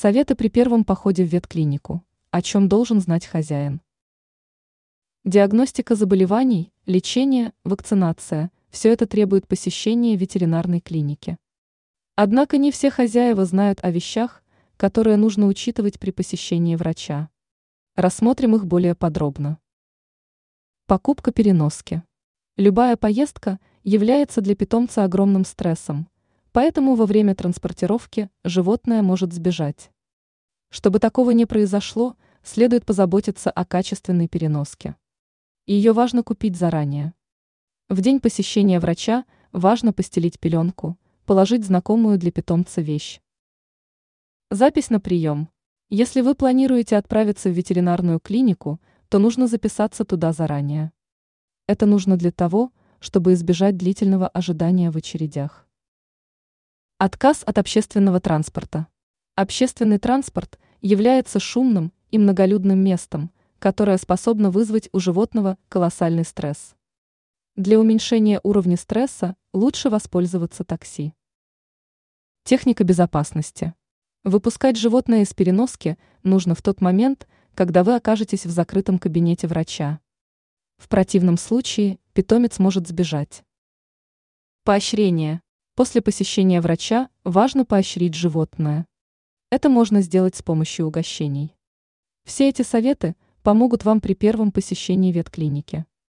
Советы при первом походе в ветклинику. О чем должен знать хозяин. Диагностика заболеваний, лечение, вакцинация – все это требует посещения ветеринарной клиники. Однако не все хозяева знают о вещах, которые нужно учитывать при посещении врача. Рассмотрим их более подробно. Покупка переноски. Любая поездка является для питомца огромным стрессом, поэтому во время транспортировки животное может сбежать. Чтобы такого не произошло, следует позаботиться о качественной переноске. Ее важно купить заранее. В день посещения врача важно постелить пеленку, положить знакомую для питомца вещь. Запись на прием. Если вы планируете отправиться в ветеринарную клинику, то нужно записаться туда заранее. Это нужно для того, чтобы избежать длительного ожидания в очередях. Отказ от общественного транспорта. Общественный транспорт является шумным и многолюдным местом, которое способно вызвать у животного колоссальный стресс. Для уменьшения уровня стресса лучше воспользоваться такси. Техника безопасности. Выпускать животное из переноски нужно в тот момент, когда вы окажетесь в закрытом кабинете врача. В противном случае питомец может сбежать. Поощрение. После посещения врача важно поощрить животное. Это можно сделать с помощью угощений. Все эти советы помогут вам при первом посещении ветклиники.